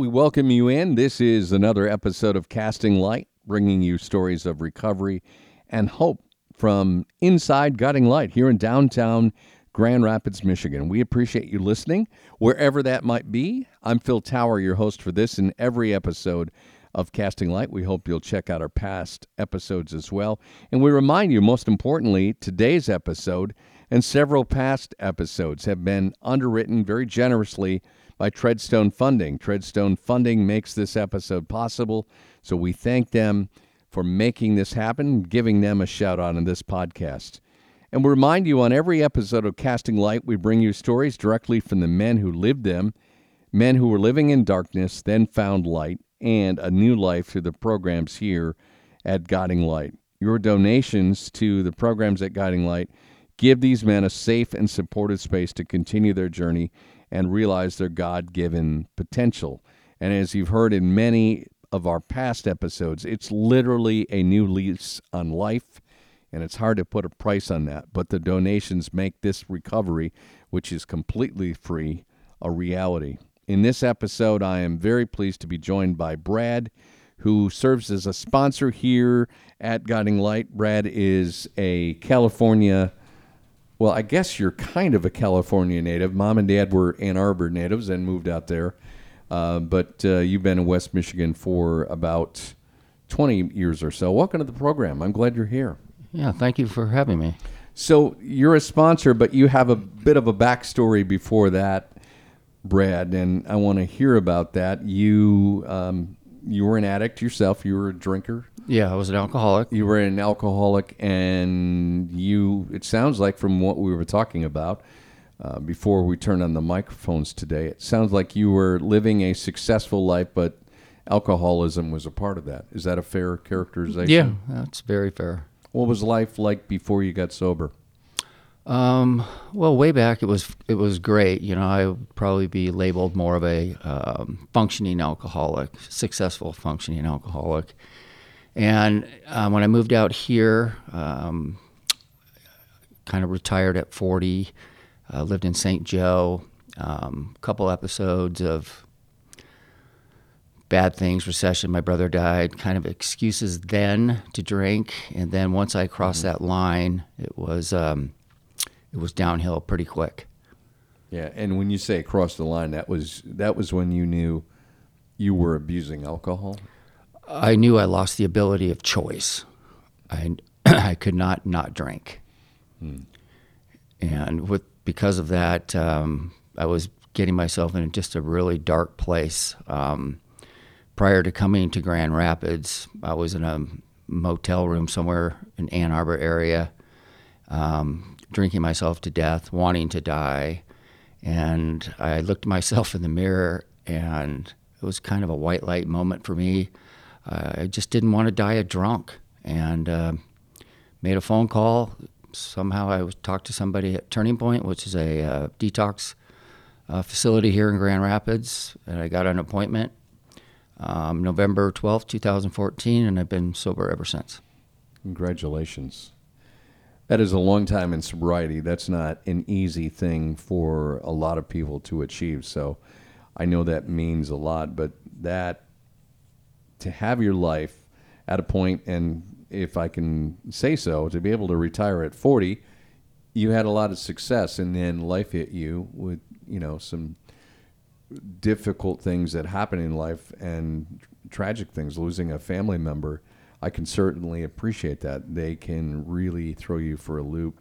We welcome you in. This is another episode of Casting Light, bringing you stories of recovery and hope from inside Guiding Light here in downtown Grand Rapids, Michigan. We appreciate you listening, wherever that might be. I'm Phil Tower, your host for this and every episode of Casting Light. We hope you'll check out our past episodes as well. And we remind you, most importantly, today's episode and several past episodes have been underwritten very generously by Treadstone Funding. Treadstone Funding makes this episode possible, so we thank them for making this happen, giving them a shout out in this podcast. And we remind you on every episode of Casting Light, we bring you stories directly from the men who lived them, men who were living in darkness, then found light and a new life through the programs here at Guiding Light. Your donations to the programs at Guiding Light give these men a safe and supportive space to continue their journey and realize their God given potential. And as you've heard in many of our past episodes, it's literally a new lease on life, and it's hard to put a price on that. But the donations make this recovery, which is completely free, a reality. In this episode, I am very pleased to be joined by Brad, who serves as a sponsor here at Guiding Light. Brad is a California well, I guess you're kind of a California native. Mom and dad were Ann Arbor natives and moved out there. Uh, but uh, you've been in West Michigan for about 20 years or so. Welcome to the program. I'm glad you're here. Yeah, thank you for having me. So you're a sponsor, but you have a bit of a backstory before that, Brad, and I want to hear about that. You um, you were an addict yourself. You were a drinker. Yeah, I was an alcoholic. You were an alcoholic, and you. It sounds like from what we were talking about uh, before we turned on the microphones today, it sounds like you were living a successful life, but alcoholism was a part of that. Is that a fair characterization? Yeah, that's very fair. What was life like before you got sober? Um, well, way back it was it was great. You know, I would probably be labeled more of a um, functioning alcoholic, successful functioning alcoholic. And um, when I moved out here, um, kind of retired at 40, uh, lived in St. Joe, a um, couple episodes of bad things, recession, my brother died, kind of excuses then to drink. And then once I crossed mm-hmm. that line, it was, um, it was downhill pretty quick. Yeah, and when you say across the line, that was that was when you knew you were abusing alcohol. I knew I lost the ability of choice. I I could not not drink, hmm. and with because of that, um, I was getting myself in just a really dark place. Um, prior to coming to Grand Rapids, I was in a motel room somewhere in Ann Arbor area, um, drinking myself to death, wanting to die, and I looked myself in the mirror, and it was kind of a white light moment for me uh, I just didn't want to die a drunk, and uh, made a phone call. Somehow I talked to somebody at Turning Point, which is a uh, detox uh, facility here in Grand Rapids, and I got an appointment um, November twelfth, two thousand fourteen, and I've been sober ever since. Congratulations. That is a long time in sobriety. That's not an easy thing for a lot of people to achieve. So I know that means a lot, but that to have your life at a point, and if I can say so, to be able to retire at 40, you had a lot of success, and then life hit you with you know some difficult things that happen in life and tragic things, losing a family member. I can certainly appreciate that. They can really throw you for a loop.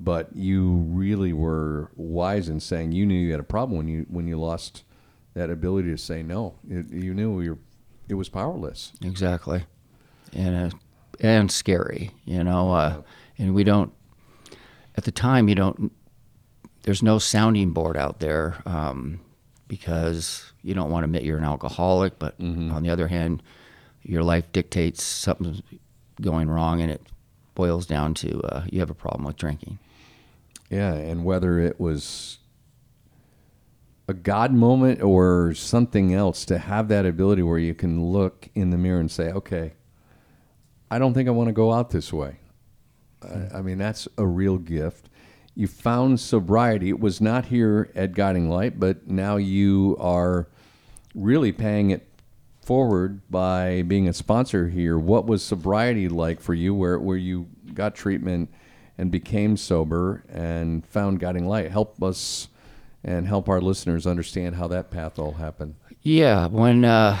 But you really were wise in saying you knew you had a problem when you when you lost that ability to say no. It, you knew you it was powerless. Exactly, and uh, and scary. You know, uh, and we don't at the time. You don't. There's no sounding board out there um, because you don't want to admit you're an alcoholic. But mm-hmm. on the other hand, your life dictates something's going wrong, and it boils down to uh, you have a problem with drinking. Yeah, and whether it was a God moment or something else to have that ability where you can look in the mirror and say, okay, I don't think I want to go out this way. I, I mean, that's a real gift. You found sobriety. It was not here at Guiding Light, but now you are really paying it forward by being a sponsor here. What was sobriety like for you, where where you got treatment and became sober and found Guiding Light? Help us and help our listeners understand how that path all happened. Yeah, when uh,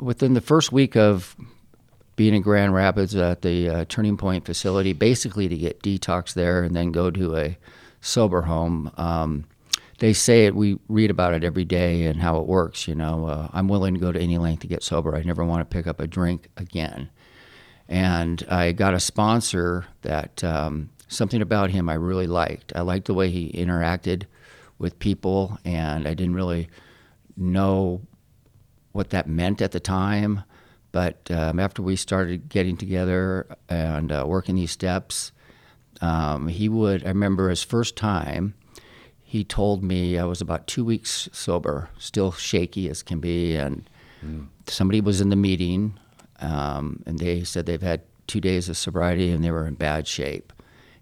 within the first week of being in Grand Rapids at the uh, Turning Point facility, basically to get detox there and then go to a sober home. Um, they say it. We read about it every day and how it works. You know, uh, I'm willing to go to any length to get sober. I never want to pick up a drink again. And I got a sponsor that um, something about him I really liked. I liked the way he interacted with people, and I didn't really know what that meant at the time. But um, after we started getting together and uh, working these steps, um, he would. I remember his first time. He told me I was about two weeks sober, still shaky as can be, and mm. somebody was in the meeting, um, and they said they've had two days of sobriety and they were in bad shape.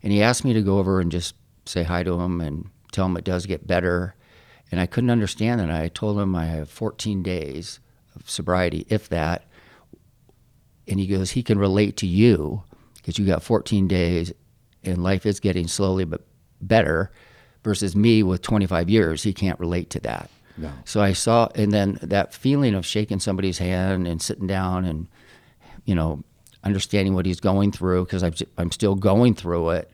And he asked me to go over and just say hi to him and tell him it does get better. And I couldn't understand that. I told him I have 14 days of sobriety, if that. And he goes, he can relate to you because you got 14 days and life is getting slowly but better versus me with 25 years. He can't relate to that. No. So I saw, and then that feeling of shaking somebody's hand and sitting down and, you know, understanding what he's going through because I'm, I'm still going through it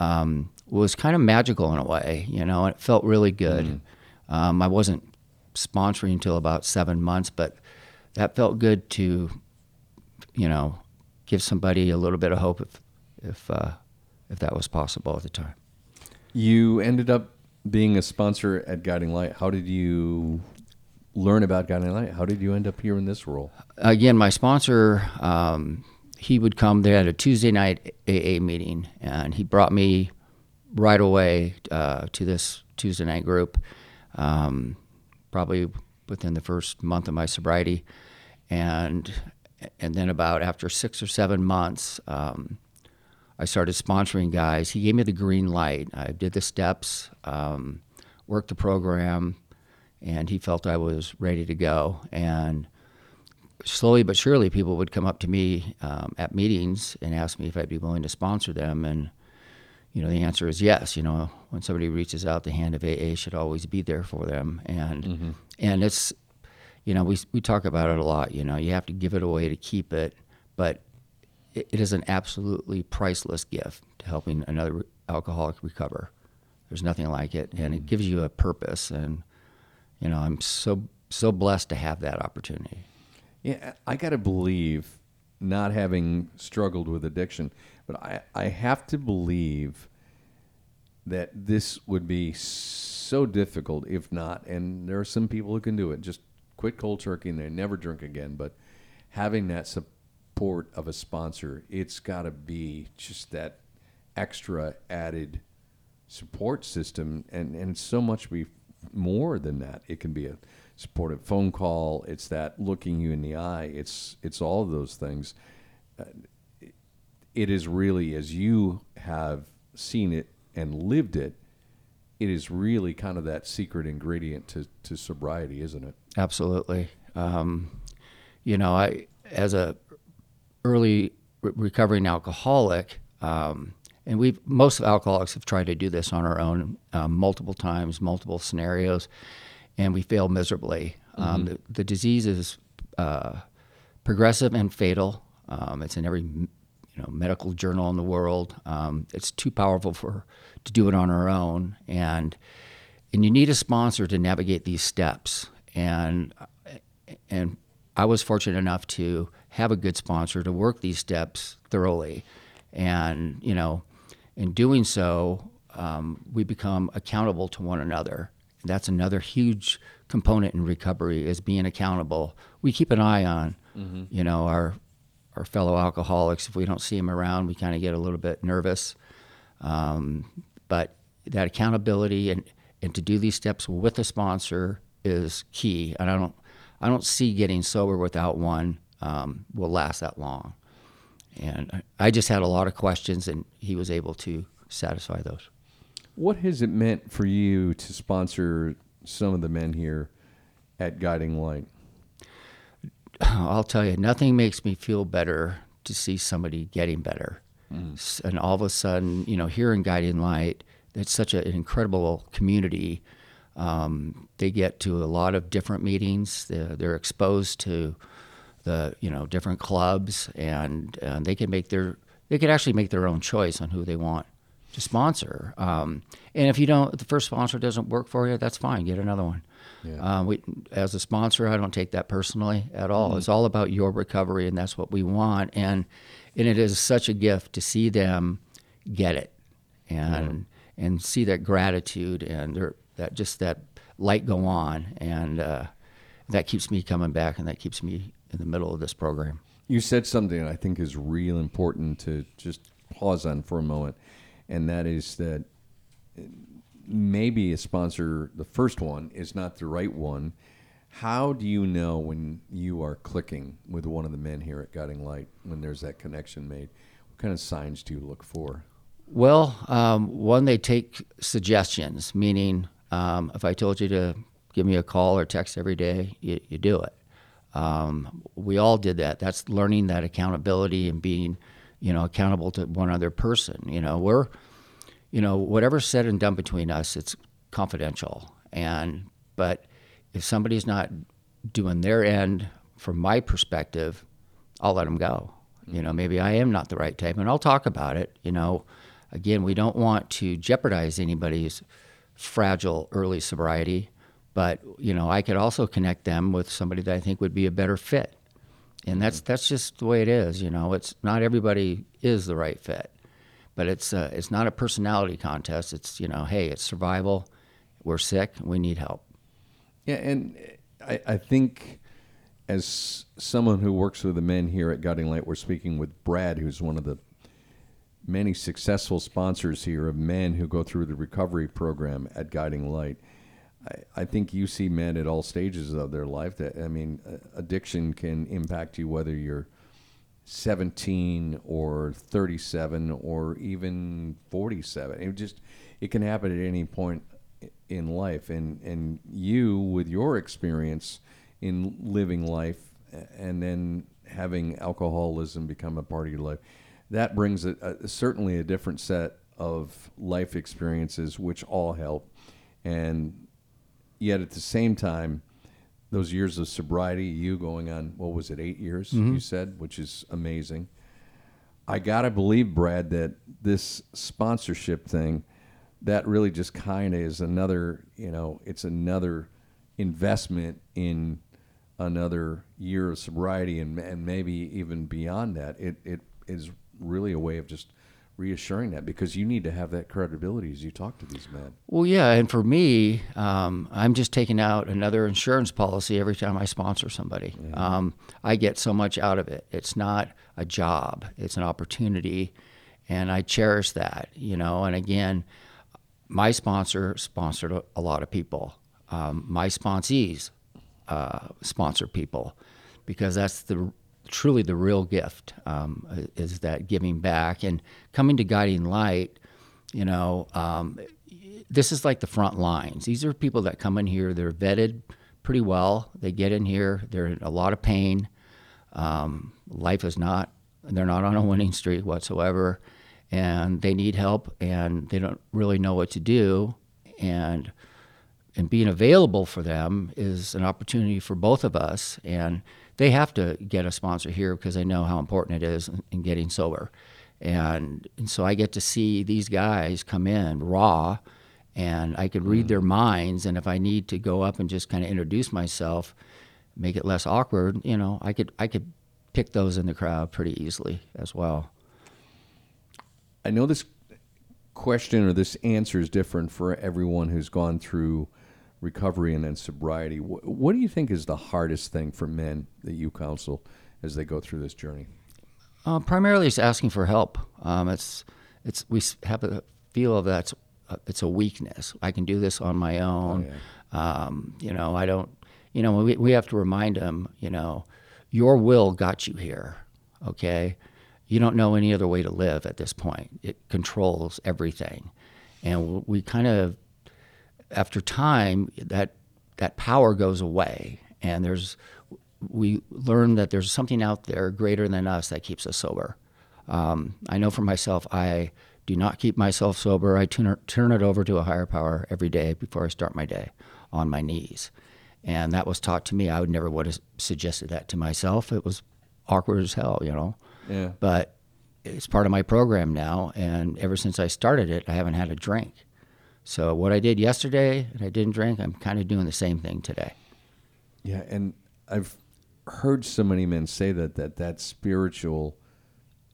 um, was kind of magical in a way, you know, and it felt really good. Mm. Um, I wasn't sponsoring until about seven months, but that felt good to, you know, give somebody a little bit of hope if, if, uh, if that was possible at the time. You ended up being a sponsor at Guiding Light. How did you learn about Guiding Light? How did you end up here in this role? Again, my sponsor, um, he would come. They had a Tuesday night AA meeting, and he brought me right away uh, to this Tuesday night group. Um, probably within the first month of my sobriety, and and then about after six or seven months, um, I started sponsoring guys. He gave me the green light. I did the steps, um, worked the program, and he felt I was ready to go. And slowly but surely, people would come up to me um, at meetings and ask me if I'd be willing to sponsor them. And you know, the answer is yes. You know, when somebody reaches out, the hand of AA should always be there for them. And mm-hmm. and it's, you know, we we talk about it a lot. You know, you have to give it away to keep it, but it, it is an absolutely priceless gift to helping another alcoholic recover. There's nothing like it, and it gives you a purpose. And you know, I'm so so blessed to have that opportunity. Yeah, I got to believe, not having struggled with addiction, but I I have to believe that this would be so difficult if not. And there are some people who can do it. Just quit cold turkey and they never drink again. But having that support support of a sponsor, it's got to be just that extra added support system, and and so much be more than that. It can be a supportive phone call. It's that looking you in the eye. It's it's all of those things. Uh, it is really as you have seen it and lived it. It is really kind of that secret ingredient to, to sobriety, isn't it? Absolutely. Um, you know, I as a early re- recovering alcoholic, um, and we most alcoholics have tried to do this on our own um, multiple times, multiple scenarios, and we fail miserably. Um, mm-hmm. the, the, disease is uh, progressive and fatal. Um, it's in every you know medical journal in the world. Um, it's too powerful for to do it on our own, and and you need a sponsor to navigate these steps. And and I was fortunate enough to have a good sponsor to work these steps thoroughly. And, you know, in doing so, um, we become accountable to one another. That's another huge component in recovery is being accountable. We keep an eye on, mm-hmm. you know, our our fellow alcoholics. If we don't see them around, we kind of get a little bit nervous. Um, but that accountability and and to do these steps with a sponsor is key. And I don't I don't see getting sober without one um, will last that long. And I just had a lot of questions, and he was able to satisfy those. What has it meant for you to sponsor some of the men here at Guiding Light? I'll tell you, nothing makes me feel better to see somebody getting better. Mm. And all of a sudden, you know, here in Guiding Light, it's such an incredible community. Um, they get to a lot of different meetings. They're, they're, exposed to the you know different clubs, and, and they can make their they can actually make their own choice on who they want to sponsor. Um, and if you don't, if the first sponsor doesn't work for you, that's fine. Get another one. Yeah. Uh, we, as a sponsor, I don't take that personally at all. Mm-hmm. It's all about your recovery, and that's what we want. And and it is such a gift to see them get it, and yeah. and see that gratitude and their, that just that light go on, and uh, that keeps me coming back, and that keeps me in the middle of this program. You said something I think is real important to just pause on for a moment, and that is that maybe a sponsor, the first one, is not the right one. How do you know when you are clicking with one of the men here at Guiding Light when there's that connection made? What kind of signs do you look for? Well, um, one, they take suggestions, meaning um, if I told you to give me a call or text every day, you, you do it. Um, we all did that. That's learning that accountability and being, you know, accountable to one other person. You know, we're you know, whatever's said and done between us, it's confidential. And but if somebody's not doing their end, from my perspective, I'll let them go. You know, maybe I am not the right type, and I'll talk about it. You know, again, we don't want to jeopardize anybody's fragile early sobriety, but you know, I could also connect them with somebody that I think would be a better fit. And that's that's just the way it is. You know, it's not everybody is the right fit but it's uh, it's not a personality contest. It's you know, hey, it's survival. We're sick. We need help. Yeah, and I, I think as someone who works with the men here at Guiding Light, we're speaking with Brad, who's one of the many successful sponsors here of men who go through the recovery program at Guiding Light. I, I think you see men at all stages of their life. That I mean, addiction can impact you whether you're 17 or 37 or even 47. It just it can happen at any point in life and and you with your experience in living life and then having alcoholism become a part of your life that brings a, a, certainly a different set of life experiences which all help and yet at the same time those years of sobriety, you going on, what was it, eight years, mm-hmm. you said, which is amazing. I got to believe, Brad, that this sponsorship thing, that really just kind of is another, you know, it's another investment in another year of sobriety and, and maybe even beyond that. It, it is really a way of just reassuring that because you need to have that credibility as you talk to these men. Well, yeah, and for me, um, I'm just taking out another insurance policy every time I sponsor somebody. Um, I get so much out of it. It's not a job; it's an opportunity, and I cherish that. You know, and again, my sponsor sponsored a, a lot of people. Um, my sponsees uh, sponsor people because that's the truly the real gift um, is that giving back and coming to guiding light you know um, this is like the front lines. These are people that come in here they're vetted pretty well. They get in here they're in a lot of pain. Um, life is not they're not on a winning streak whatsoever and they need help and they don't really know what to do. And and being available for them is an opportunity for both of us and they have to get a sponsor here because they know how important it is in, in getting sober. And, and so I get to see these guys come in raw and I could read mm. their minds. And if I need to go up and just kind of introduce myself, make it less awkward, you know, I could, I could pick those in the crowd pretty easily as well. I know this question or this answer is different for everyone who's gone through recovery and then sobriety. What, what do you think is the hardest thing for men that you counsel as they go through this journey? Uh, primarily, it's asking for help. Um, it's it's we have a feel of that uh, it's a weakness. I can do this on my own. Oh, yeah. um, you know, I don't. You know, we we have to remind them. You know, your will got you here. Okay, you don't know any other way to live at this point. It controls everything, and we kind of after time, that that power goes away, and there's we learn that there's something out there greater than us that keeps us sober. Um, I know for myself, I do not keep myself sober. I turn, turn it over to a higher power every day before I start my day on my knees. And that was taught to me. I would never would have suggested that to myself. It was awkward as hell, you know. Yeah. But it's part of my program now. And ever since I started it, I haven't had a drink. So what I did yesterday and I didn't drink, I'm kind of doing the same thing today. Yeah, and I've heard so many men say that that that spiritual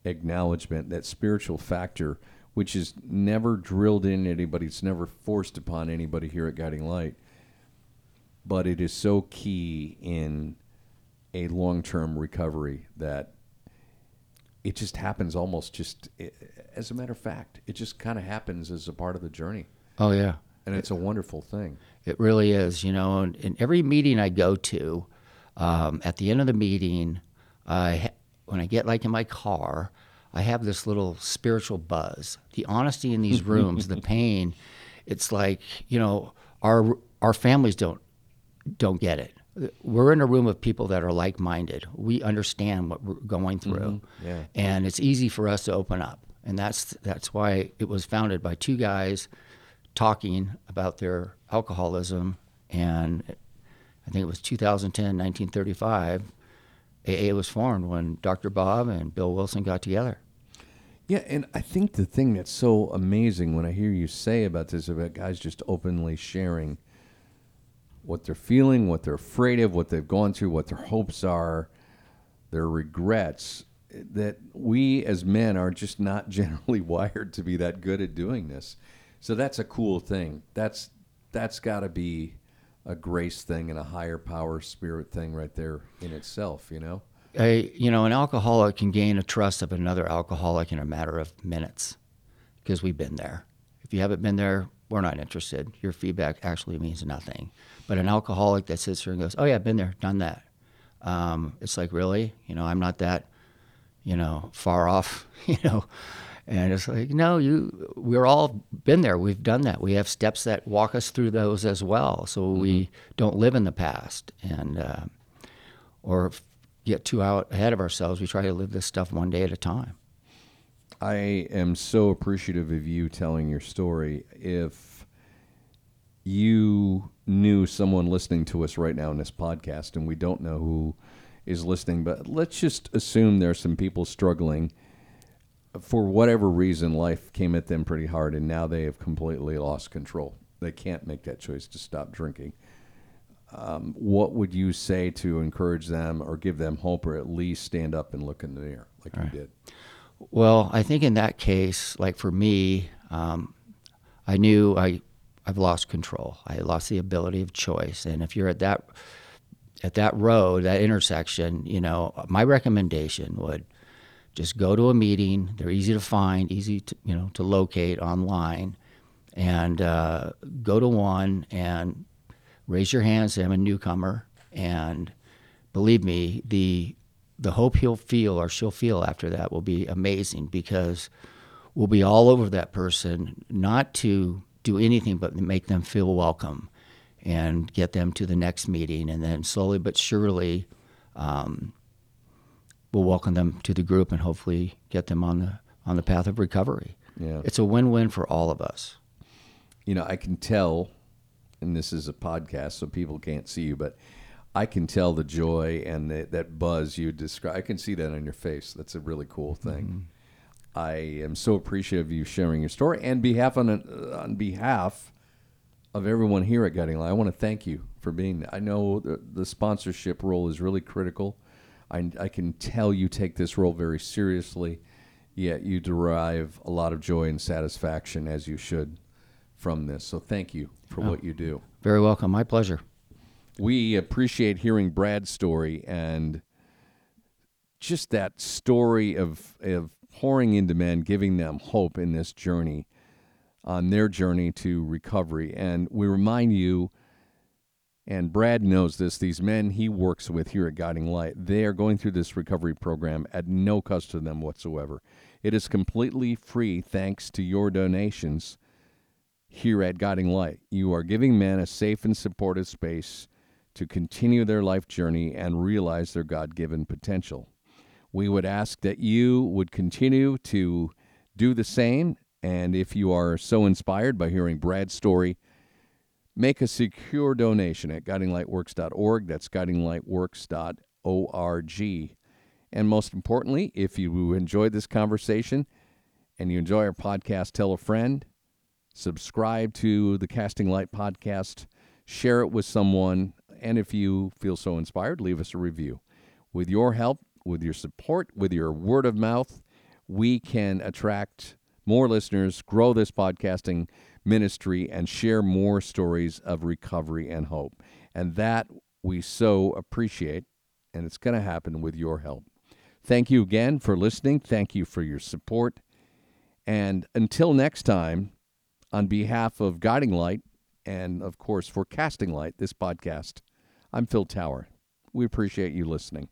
acknowledgement, that spiritual factor, which is never drilled in anybody, it's never forced upon anybody here at Guiding Light, but it is so key in a long-term recovery that it just happens almost just eh, as a matter of fact. It just kind of happens as a part of the journey. Oh yeah, and it's a wonderful thing. It really is, you know. And in every meeting I go to, um, at the end of the meeting, I when I get like in my car, I have this little spiritual buzz. The honesty in these rooms, the pain, it's like you know our our families don't don't get it. We're in a room of people that are like minded. We understand what we're going through, mm-hmm. yeah. and it's easy for us to open up. And that's that's why it was founded by two guys talking about their alcoholism. And I think it was 2010, 1935, AA was formed when Dr. Bob and Bill Wilson got together. Yeah, and I think the thing that's so amazing when I hear you say about this, about guys just openly sharing what they're feeling, what they're afraid of, what they've gone through, what their hopes are, their regrets, that we as men are just not generally wired to be that good at doing this. So that's a cool thing. That's that's got to be a grace thing and a higher power spirit thing right there in itself, you know. A, you know, an alcoholic can gain a trust of another alcoholic in a matter of minutes because we've been there. If you haven't been there, we're not interested. Your feedback actually means nothing. But an alcoholic that sits here and goes, "Oh yeah, I've been there, done that," um, it's like really, you know, I'm not that, you know, far off, you know. And it's like, no, you, we're all been there. We've done that. We have steps that walk us through those as well. So mm-hmm. we don't live in the past and, uh, or get too out ahead of ourselves. We try to live this stuff one day at a time. I am so appreciative of you telling your story. If you knew someone listening to us right now in this podcast, and we don't know who is listening, but let's just assume there are some people struggling for whatever reason, life came at them pretty hard, and now they have completely lost control. They can't make that choice to stop drinking. Um, what would you say to encourage them or give them hope, or at least stand up and look in the mirror like right. you did? Well, I think in that case, like for me, um, I knew I I've lost control. I lost the ability of choice, and if you're at that at that road, that intersection, you know, my recommendation would just go to a meeting. They're easy to find, easy to you know to locate online, and uh, go to one and raise your hand. Say I'm a newcomer, and believe me, the the hope he'll feel or she'll feel after that will be amazing because we'll be all over that person, not to do anything but make them feel welcome and get them to the next meeting, and then slowly but surely. Um, we'll welcome them to the group and hopefully get them on the on the path of recovery. Yeah. It's a win-win for all of us. You know, I can tell and this is a podcast so people can't see you, but I can tell the joy and the, that buzz you describe. I can see that on your face. That's a really cool thing. Mm-hmm. I am so appreciative of you sharing your story and behalf on on behalf of everyone here at Guiding Light. I want to thank you for being. I know the, the sponsorship role is really critical I, I can tell you take this role very seriously, yet you derive a lot of joy and satisfaction, as you should, from this. So thank you for oh, what you do. Very welcome. My pleasure. We appreciate hearing Brad's story and just that story of, of pouring into men, giving them hope in this journey, on their journey to recovery. And we remind you and Brad knows this. These men he works with here at Guiding Light, they are going through this recovery program at no cost to them whatsoever. It is completely free thanks to your donations here at Guiding Light. You are giving men a safe and supportive space to continue their life journey and realize their God given potential. We would ask that you would continue to do the same. And if you are so inspired by hearing Brad's story, make a secure donation at guidinglightworks.org. That's guidinglightworks.org. And most importantly, if you enjoyed this conversation and you enjoy our podcast, tell a friend, subscribe to the Casting Light podcast, share it with someone, and if you feel so inspired, leave us a review. With your help, with your support, with your word of mouth, we can attract more listeners, grow this podcasting ministry, and share more stories of recovery and hope. And that we so appreciate, and it's going to happen with your help. Thank you again for listening. Thank you for your support. And until next time, on behalf of Guiding Light and, of course, for Casting Light, this podcast, I'm Phil Tower. We appreciate you listening.